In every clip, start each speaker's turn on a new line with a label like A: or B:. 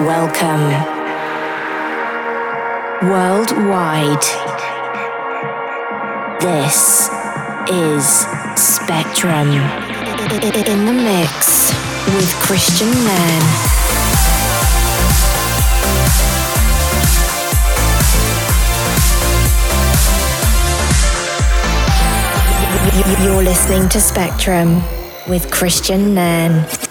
A: welcome. Worldwide. This is Spektrum. In the mix with Kristian Nairn. You're listening to Spektrum with Kristian Nairn.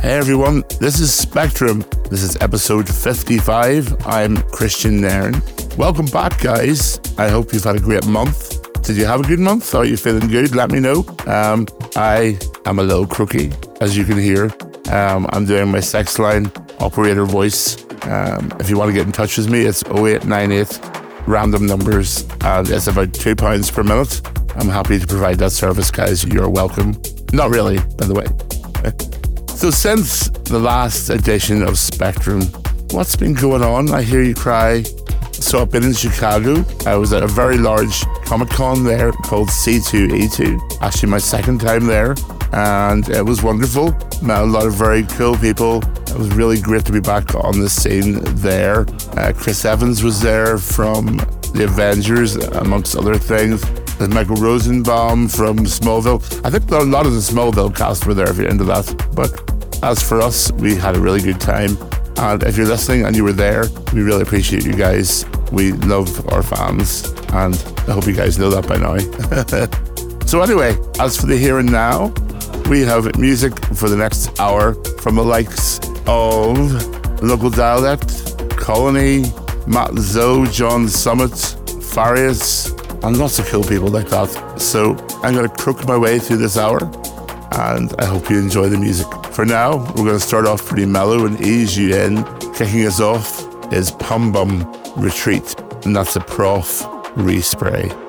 B: Hey everyone, this is Spektrum. This is episode 55. I'm Kristian Nairn. Welcome back, guys. I hope you've had a great month. Did you have a good month? Are you feeling good? Let me know. Um, I am a little crooky, as you can hear. Um, I'm doing my sex line operator voice. Um, if you want to get in touch with me, it's 0898 random numbers, and it's about two pounds per minute. I'm happy to provide that service, guys. You're welcome. Not really, by the way. so, since the last edition of Spektrum, what's been going on? I hear you cry. So, I've been in Chicago. I was at a very large Comic Con there called C2E2. Actually, my second time there, and it was wonderful. Met a lot of very cool people. It was really great to be back on the scene there. Uh, Chris Evans was there from The Avengers, amongst other things. Michael Rosenbaum from Smallville. I think a lot of the Smallville cast were there if you're into that. But as for us, we had a really good time. And if you're listening and you were there, we really appreciate you guys. We love our fans, and I hope you guys know that by now. so, anyway, as for the here and now, we have music for the next hour from the likes of Local Dialect, Kolonie, Mat Zo, John Summit, Farius, and lots of cool people like that. So I'm going to crook my way through this hour, and I hope you enjoy the music. For now, we're going to start off pretty mellow and ease you in. Kicking us off is pumbum Retreat, and that's a PROFF respray.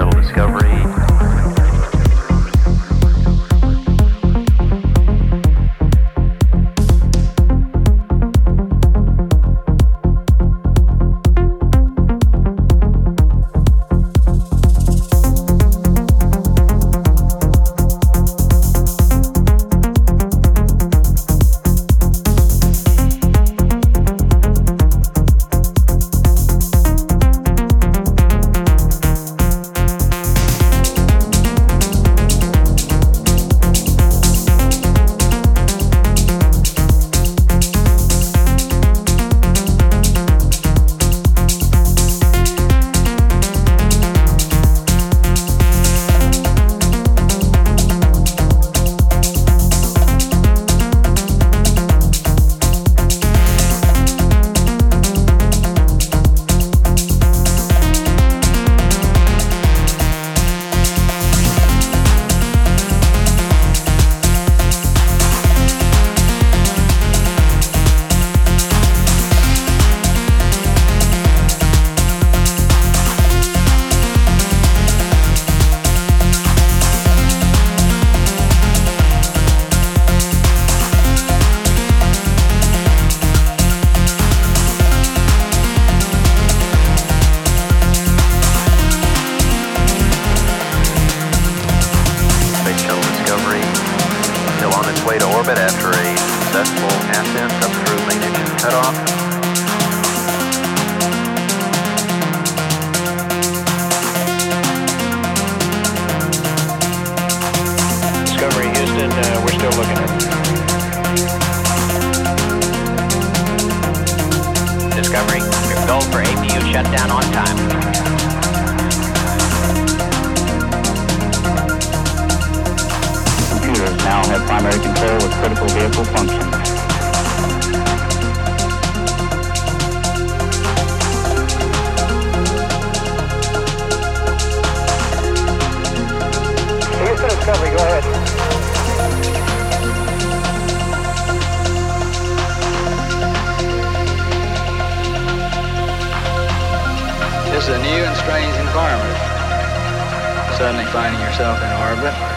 C: total discovery. still looking at it. Discovery,
A: your goal for
B: APU shutdown on
D: time.
E: Computers now have primary control of critical vehicle functions.
F: Houston Discovery, go ahead.
G: strange environment. Suddenly finding yourself in orbit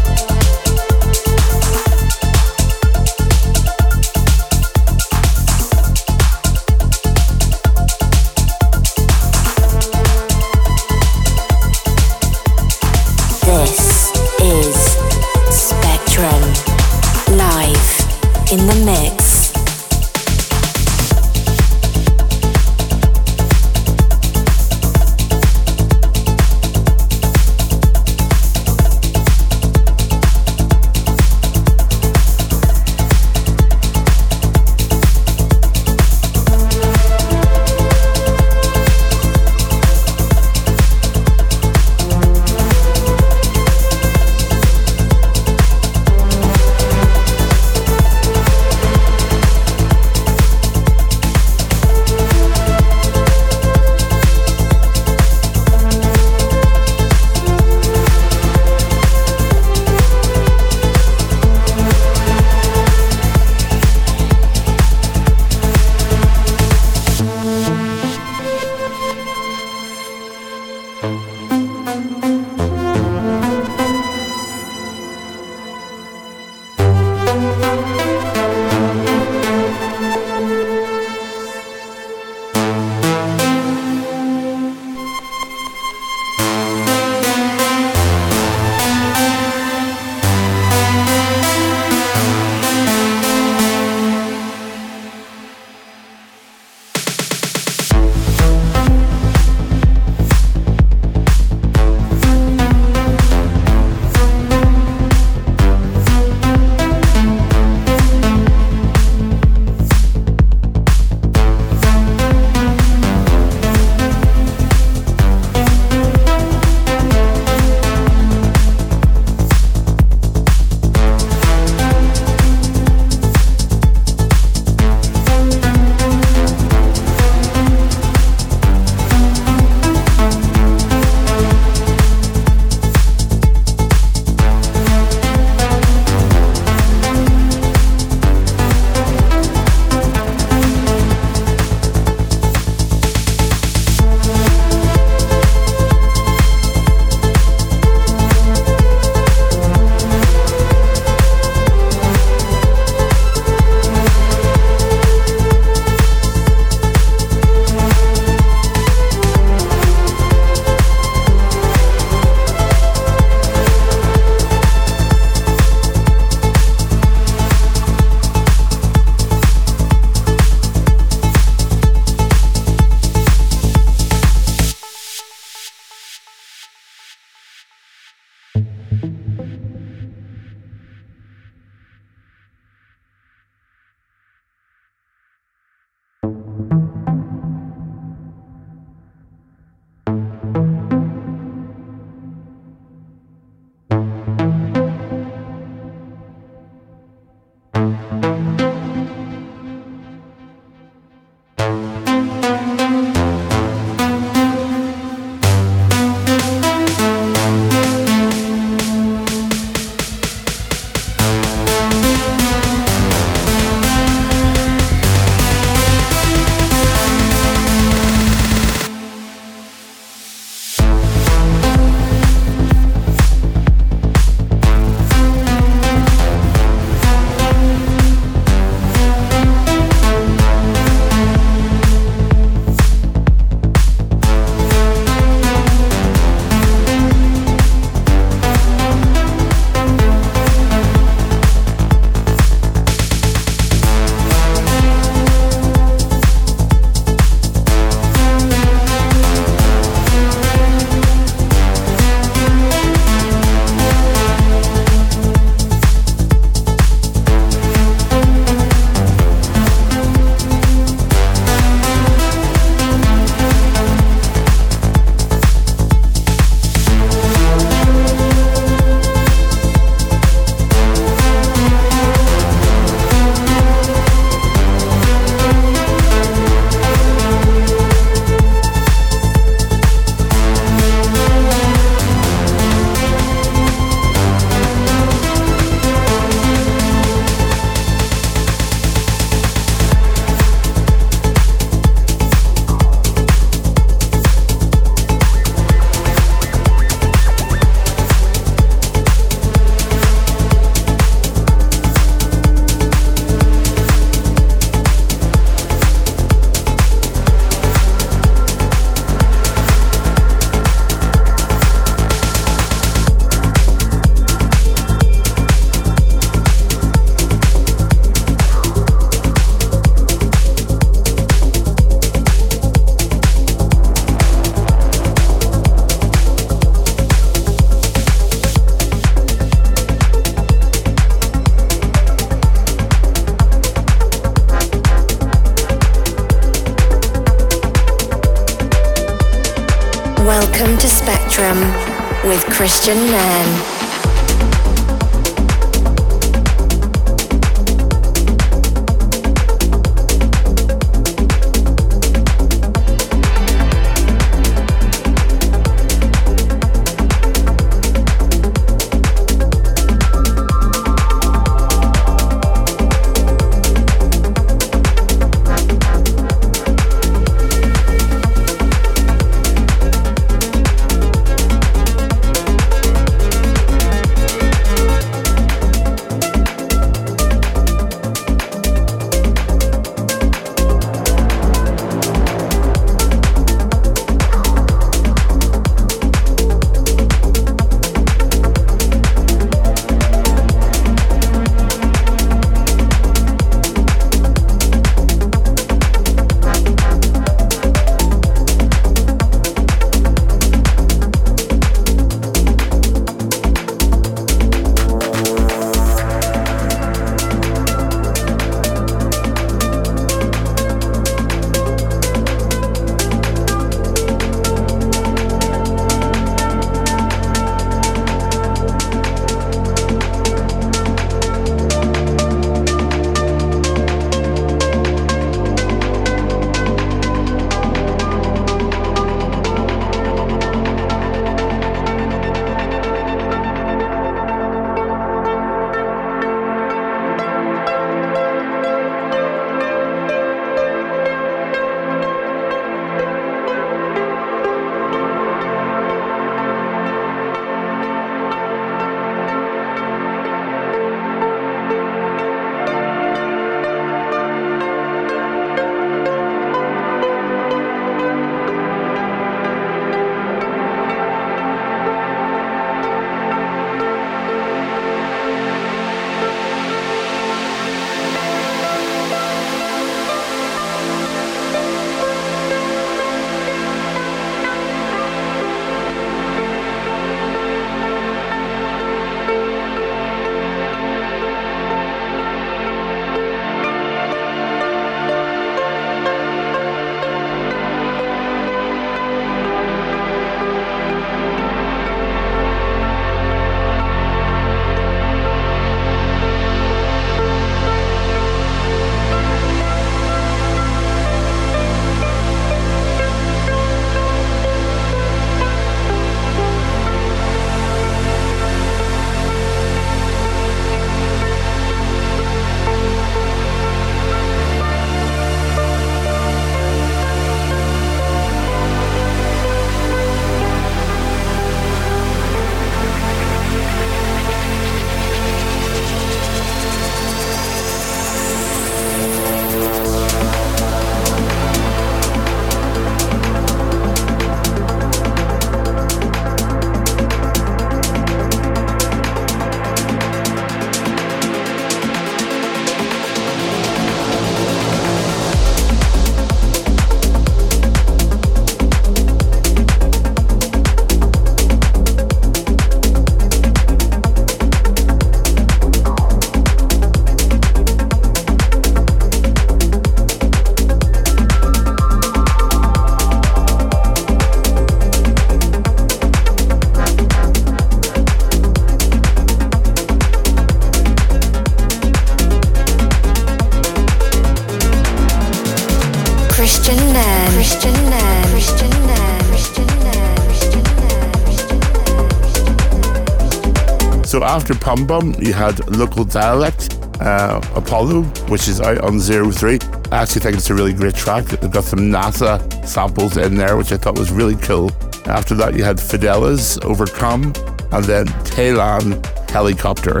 B: after pumbum, you had Local Dialect, uh, Apollo, which is out on Zero Three. I actually think it's a really great track. They've got some NASA samples in there, which I thought was really cool. After that, you had Fideles Overcome, and then Taylan Helicopter.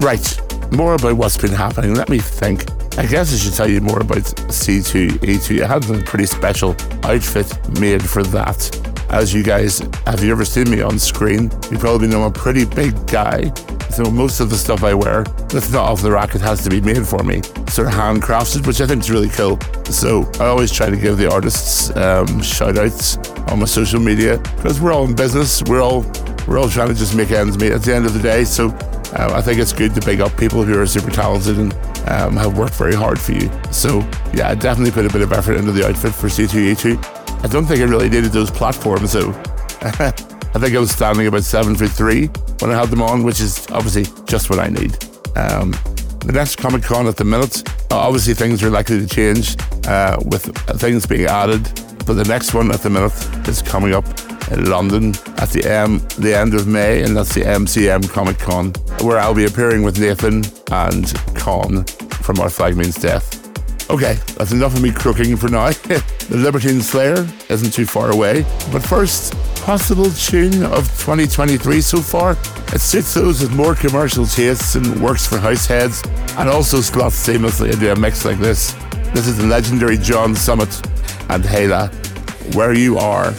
B: Right, more about what's been happening. Let me think. I guess I should tell you more about C2E2. I had a pretty special outfit made for that as you guys, have you ever seen me on screen? You probably know I'm a pretty big guy. So most of the stuff I wear, that's not off the rack, it has to be made for me. Sort of handcrafted, which I think is really cool. So I always try to give the artists um, shout outs on my social media because we're all in business. We're all we're all trying to just make ends meet at the end of the day. So uh, I think it's good to big up people who are super talented and um, have worked very hard for you. So yeah, I definitely put a bit of effort into the outfit for C2E2. I don't think I really needed those platforms though.
H: I think I was standing about seven foot three when I had them on, which is obviously just what I need. Um, the next Comic Con at the minute, obviously things are likely to change uh, with things being added. But the next one at the minute is coming up in London at the, M, the end of May, and that's the MCM Comic Con, where I'll be appearing with Nathan and Con from Our Flag Means Death. Okay, that's enough of me crooking for now. the Libertine Slayer isn't too far away. But first, possible tune of 2023 so far. It suits those with more commercial tastes and works for house heads, and also slots seamlessly into a mix like this. This is the legendary John Summit and Hayla, Where You Are.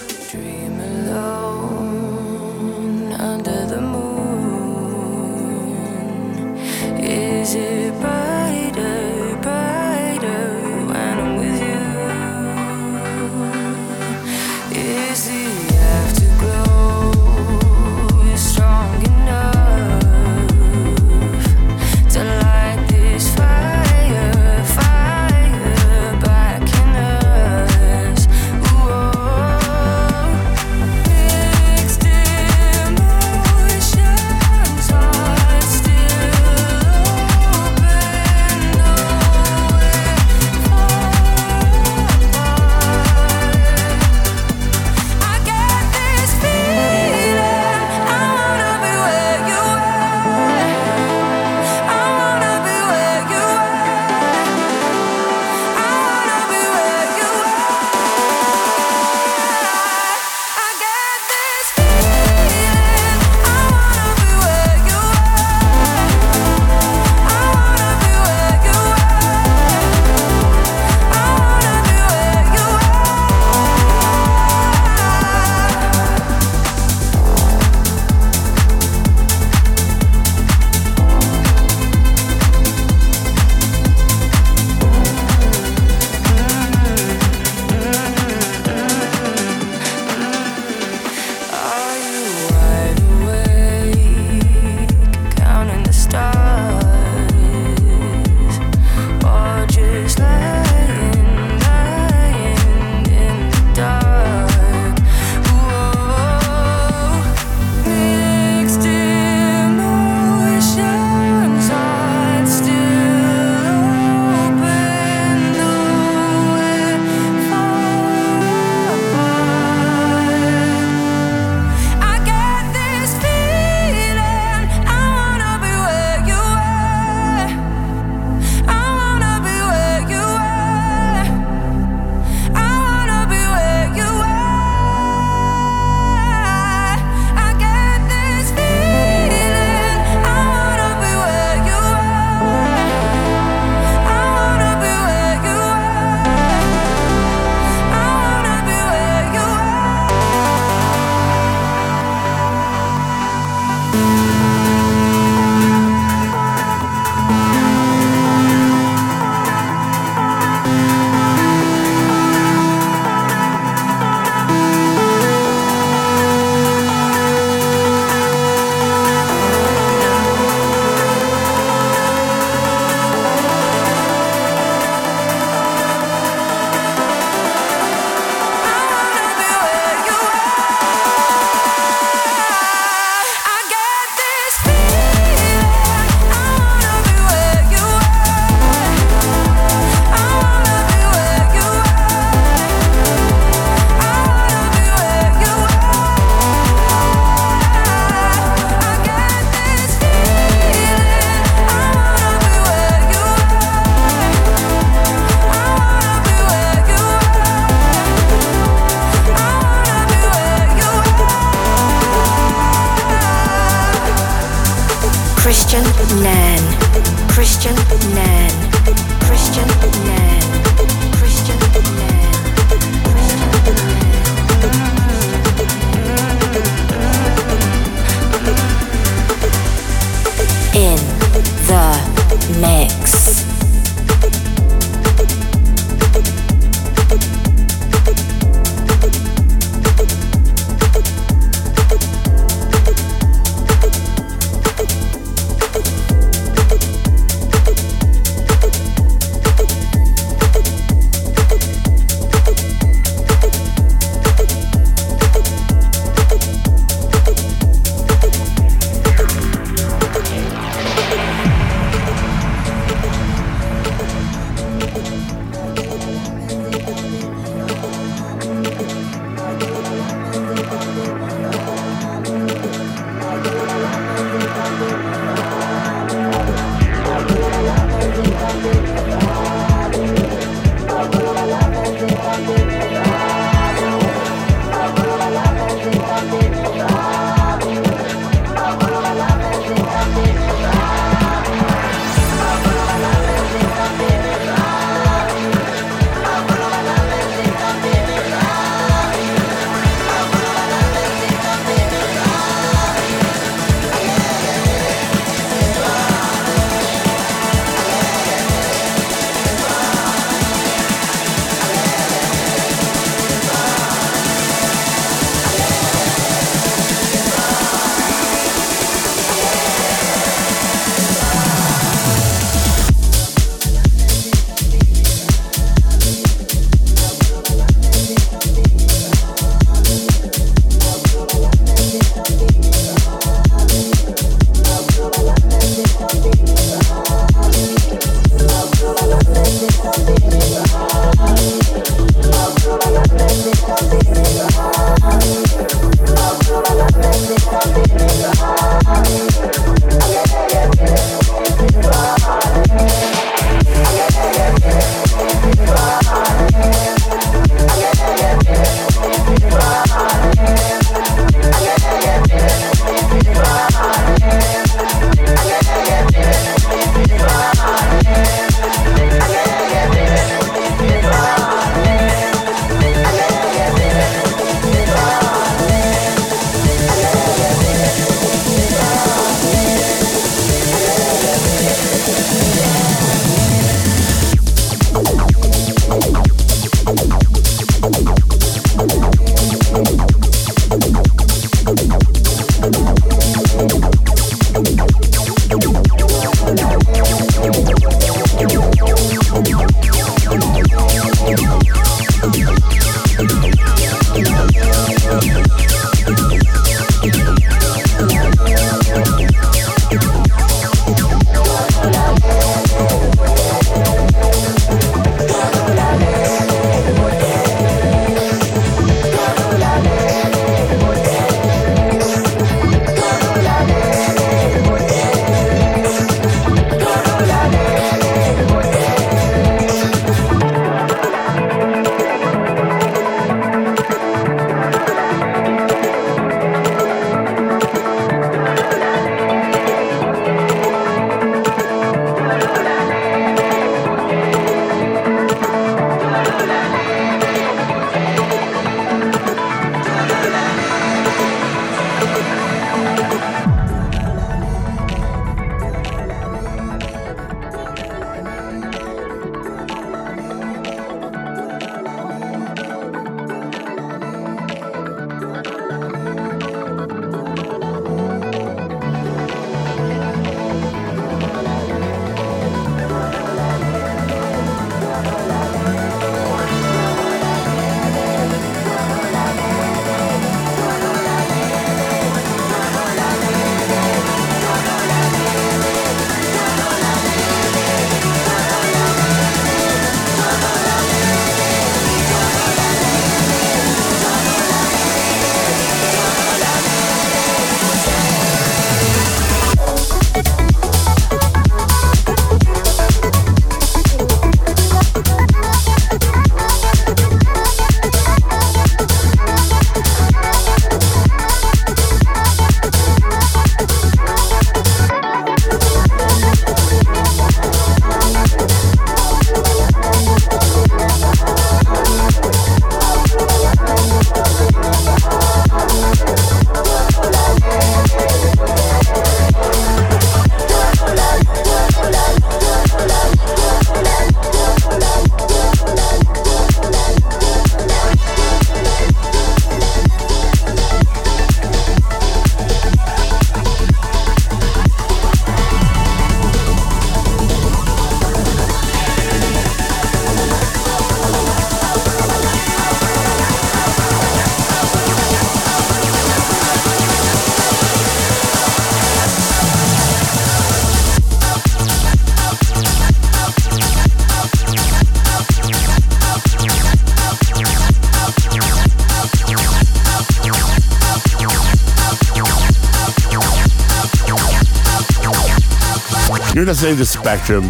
B: You're listening to Spektrum.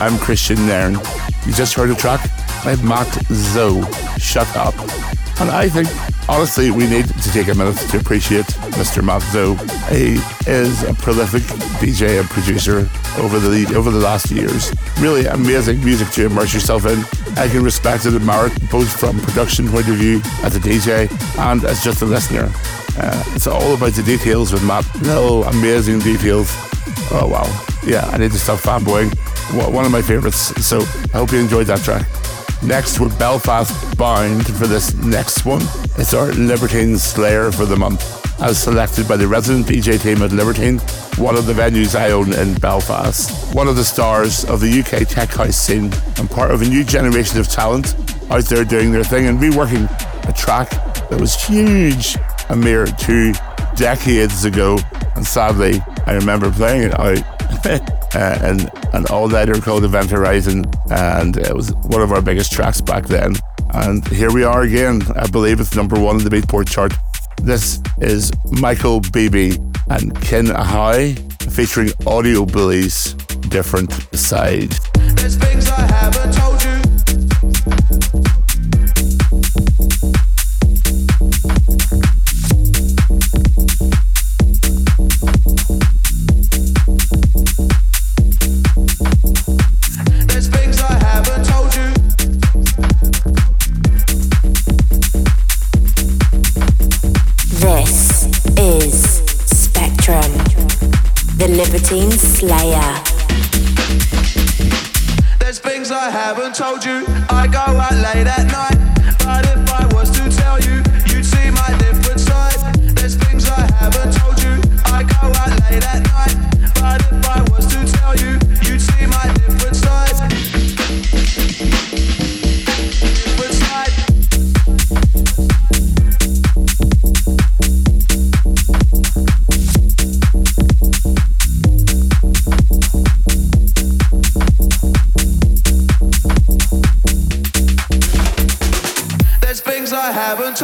B: I'm Kristian Nairn. You just heard a track by Mat Zo. Shut up. And I think, honestly, we need to take a minute to appreciate Mr. Mat Zo. He is a prolific DJ and producer over the over the last years. Really amazing music to immerse yourself in. I can respect and admire it both from production point of view as a DJ and as just a listener. Uh, it's all about the details with Mat. Little amazing details. Oh wow yeah, I need to stop fanboying. One of my favorites. So I hope you enjoyed that track. Next, we're Belfast Bound for this next one. It's our Libertine Slayer for the month, as selected by the resident DJ team at Libertine, one of the venues I own in Belfast. One of the stars of the UK tech house scene and part of a new generation of talent out there doing their thing and reworking a track that was huge a mere two decades ago. And sadly, I remember playing it out and an all-nighter called Event Horizon, and it was one of our biggest tracks back then. And here we are again. I believe it's number one in the Beatport chart. This is Michael Bibi and KinAhau featuring Audio Bullys Different Side.
A: Slayer.
I: There's things I haven't told you. I go out late at night.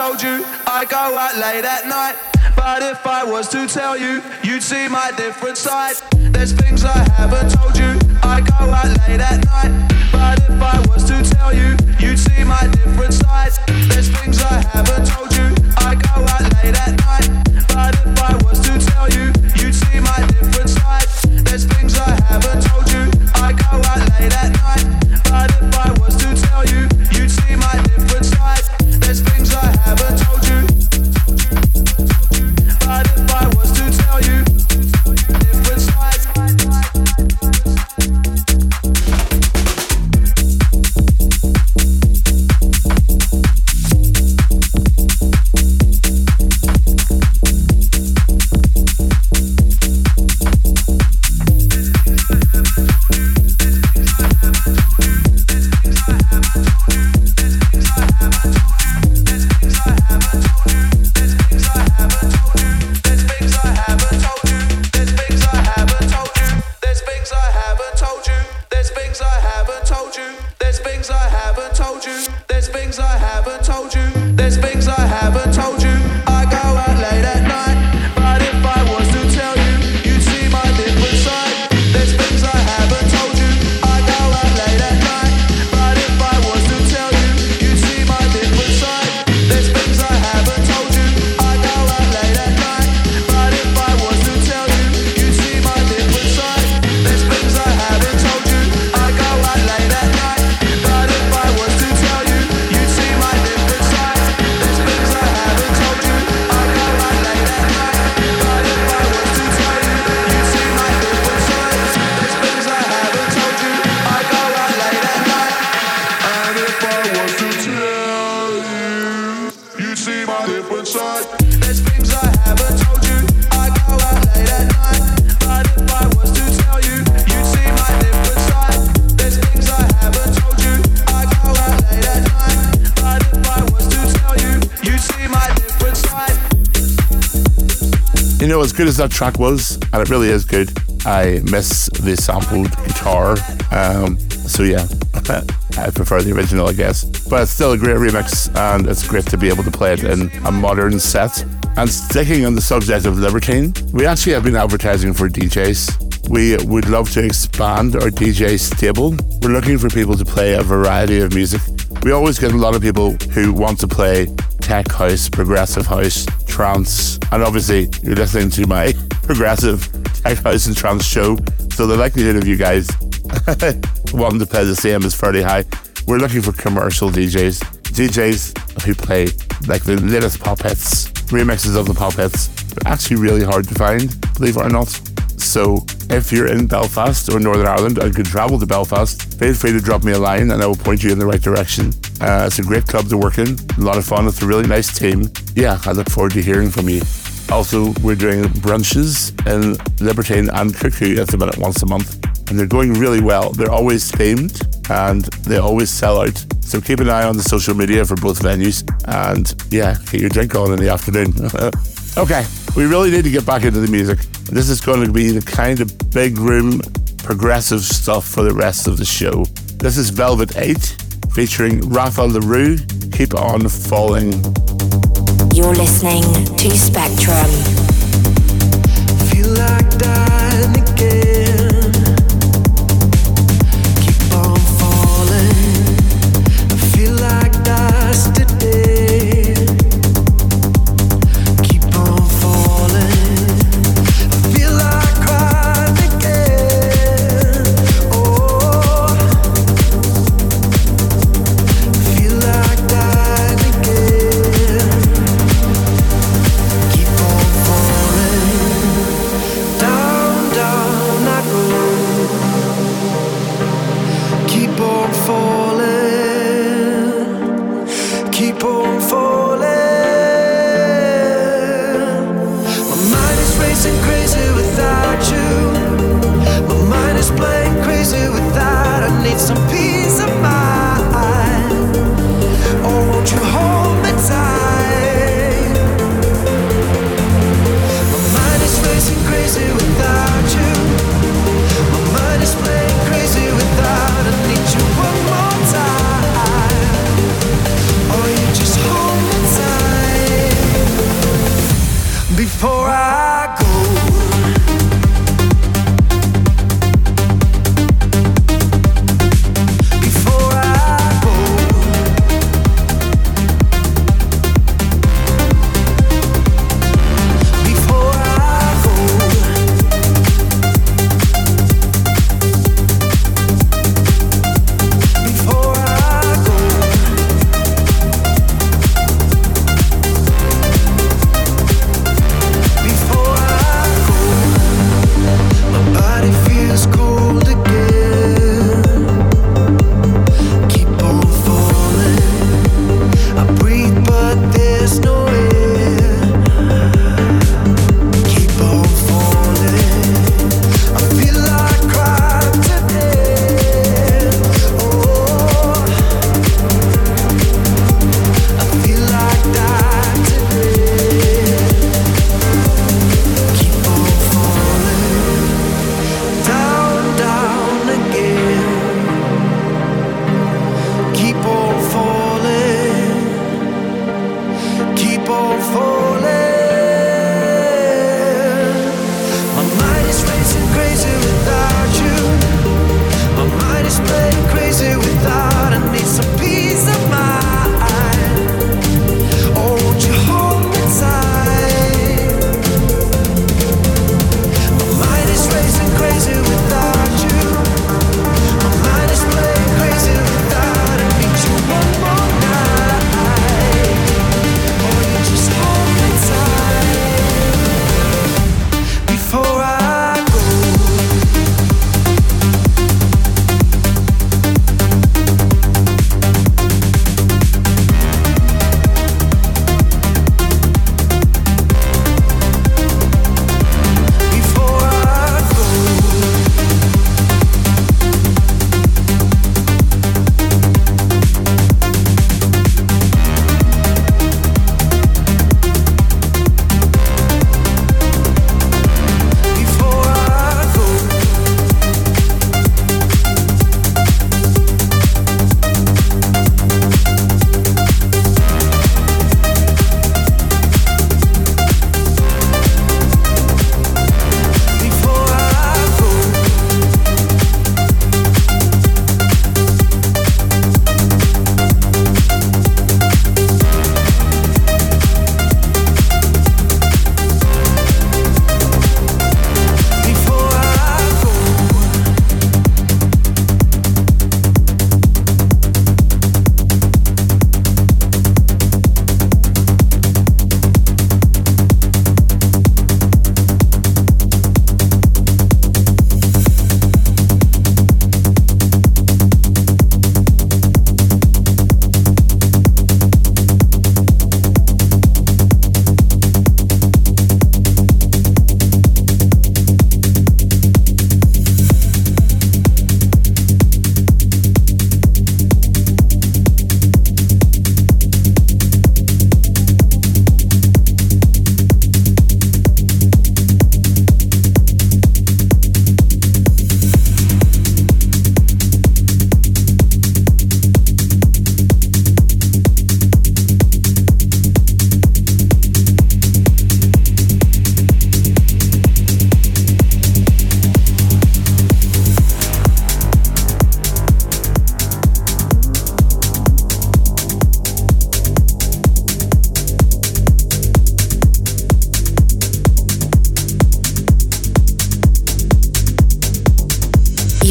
I: Told you I go out late at night. But if I was to tell you, you'd see my different side. There's things I haven't told you. I go out late at night. But if I was to tell you, you'd see my different side. There's things I haven't told you. I go out late at night. But if I was to tell you, you'd see my
B: good as that track was, and it really is good, I miss the sampled guitar. Um, so yeah, I prefer the original, I guess. But it's still a great remix, and it's great to be able to play it in a modern set. And sticking on the subject of Libertine, we actually have been advertising for DJs. We would love to expand our DJ stable. We're looking for people to play a variety of music. We always get a lot of people who want to play tech house, progressive house, trance, and obviously you're listening to my progressive tech house and trance show, so the likelihood of you guys wanting to play the same is fairly high. We're looking for commercial DJs, DJs who play like the latest pop hits, remixes of the pop hits. They're actually really hard to find, believe it or not. So if you're in Belfast or Northern Ireland and can travel to Belfast, feel free to drop me a line and I will point you in the right direction. Uh, it's a great club to work in, a lot of fun. It's a really nice team. Yeah, I look forward to hearing from you. Also, we're doing brunches in Libertine and Cuckoo at the minute once a month, and they're going really well. They're always themed and they always sell out. So keep an eye on the social media for both venues, and yeah, get your drink on in the afternoon. okay, we really need to get back into the music. This is going to be the kind of big room progressive stuff for the rest of the show. This is Velvet 8 featuring Rafa Leroux. Keep on falling.
A: You're listening to
J: Spektrum.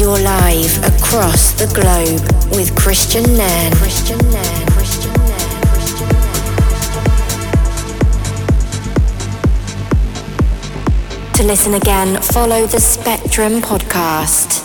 A: You're live across the globe with Kristian Nairn. Kristian Nairn. To listen again, follow the Spektrum podcast.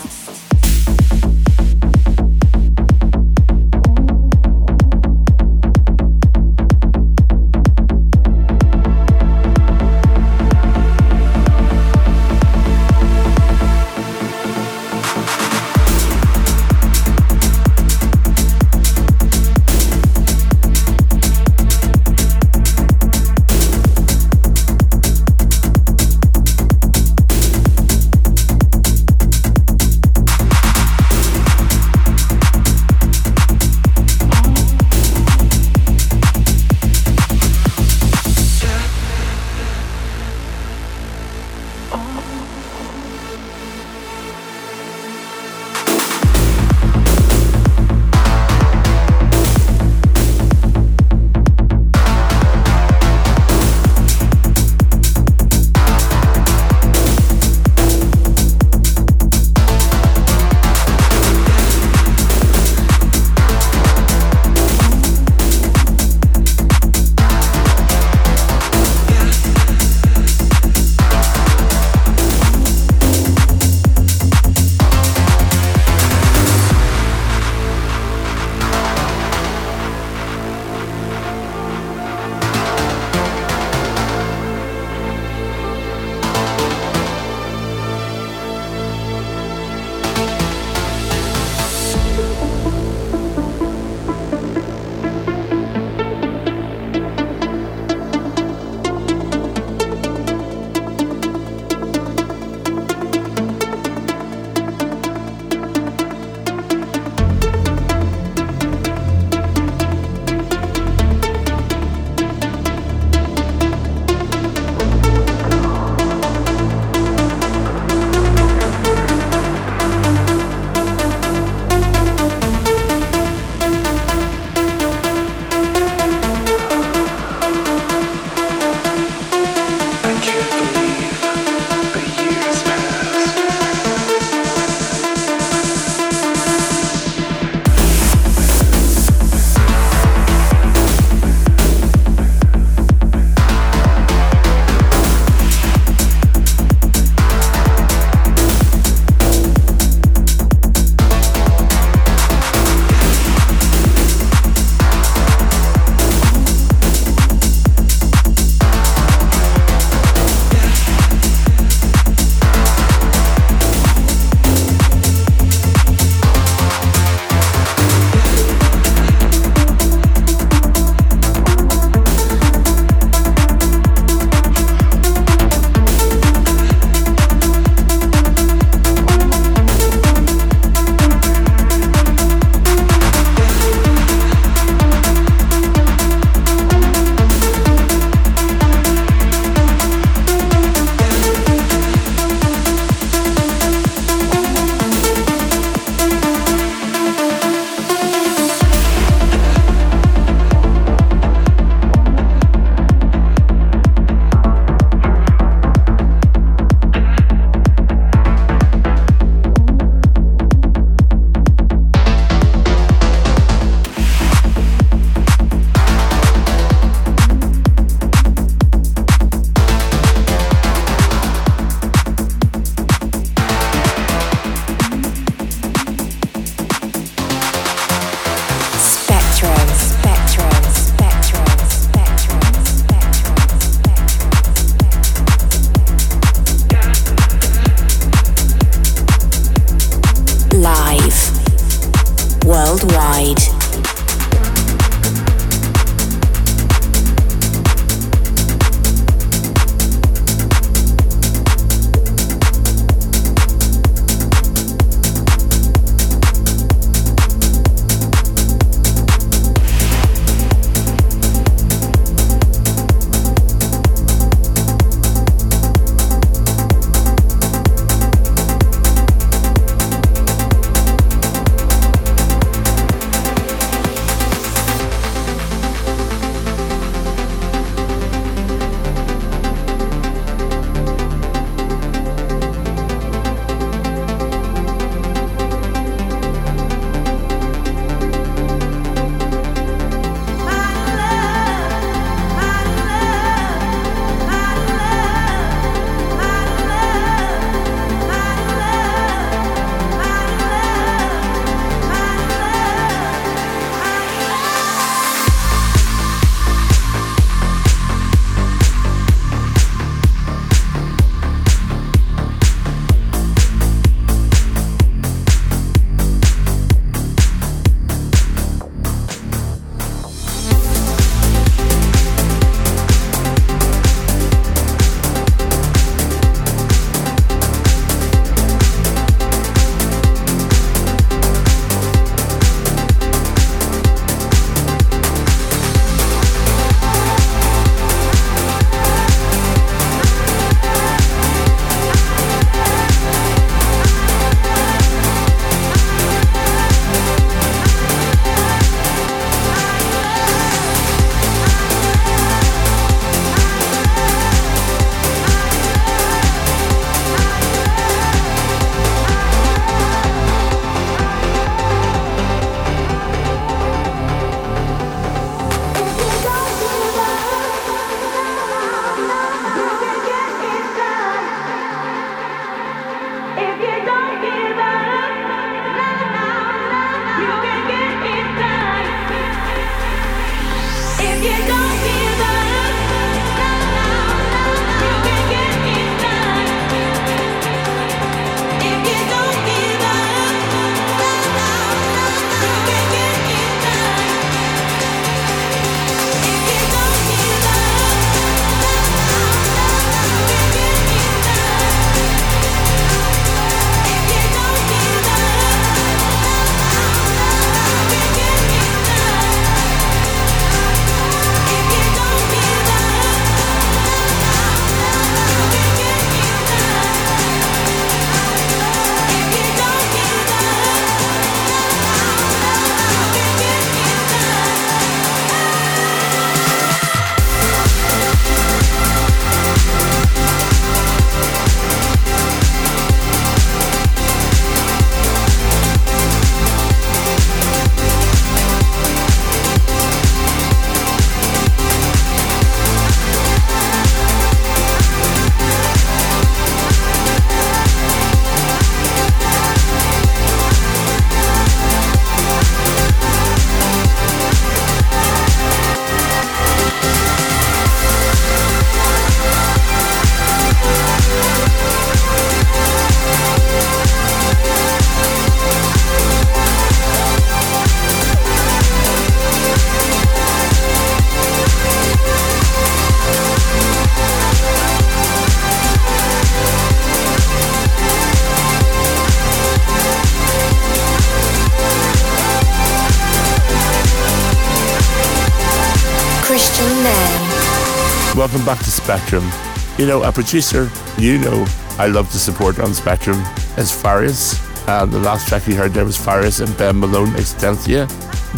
B: Spektrum. You know, a producer you know I love to support on Spektrum is Farius. And the last track you heard there was Farius and Ben Malone Extensia.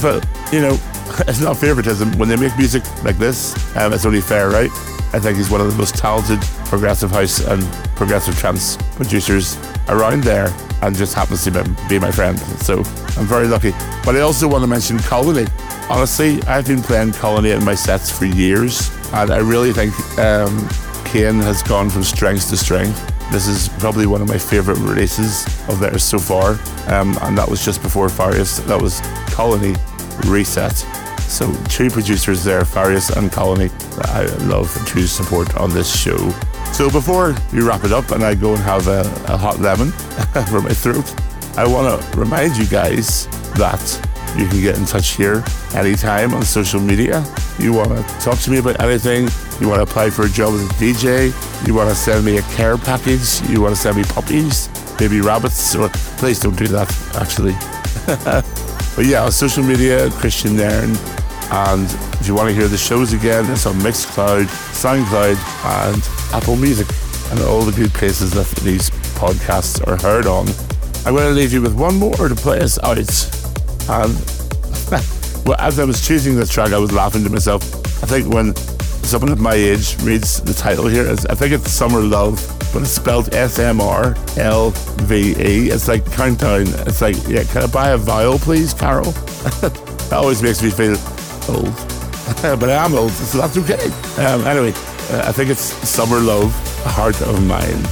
B: But, you know, it's not favoritism. When they make music like this, um, it's only fair, right? I think he's one of the most talented progressive house and progressive trance producers around there and just happens to be my friend. So I'm very lucky. But I also want to mention Kolonie. Honestly, I've been playing Kolonie in my sets for years, and I really think um, Kane has gone from strength to strength. This is probably one of my favourite releases of theirs so far, um, and that was just before Farius. That was Kolonie Reset. So two producers there, Farius and Kolonie, I love choose support on this show. So before we wrap it up and I go and have a, a hot lemon for my throat, I want to remind you guys that you can get in touch here anytime on social media. You want to talk to me about anything, you want to apply for a job as a DJ, you want to send me a care package, you want to send me puppies, maybe rabbits, or please don't do that actually. but yeah, on social media, Kristian Nairn. And if you want to hear the shows again, it's on Mixcloud, SoundCloud, and Apple Music, and all the good places that these podcasts are heard on. I'm going to leave you with one more to play us out. And well, as I was choosing this track, I was laughing to myself. I think when someone of my age reads the title here, I think it's Summer Love, but it's spelled S M R L V E. It's like countdown. It's like, yeah, can I buy a vial, please, Carol? that always makes me feel old. but I am old, so that's okay. Um, anyway, uh, I think it's Summer Love, Heart of Mine.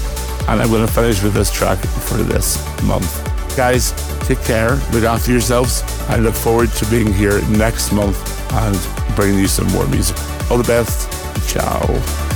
B: And I'm going to finish with this track for this month. Guys, take care, look after yourselves. I look forward to being here next month and bringing you some more music. All the best. Ciao.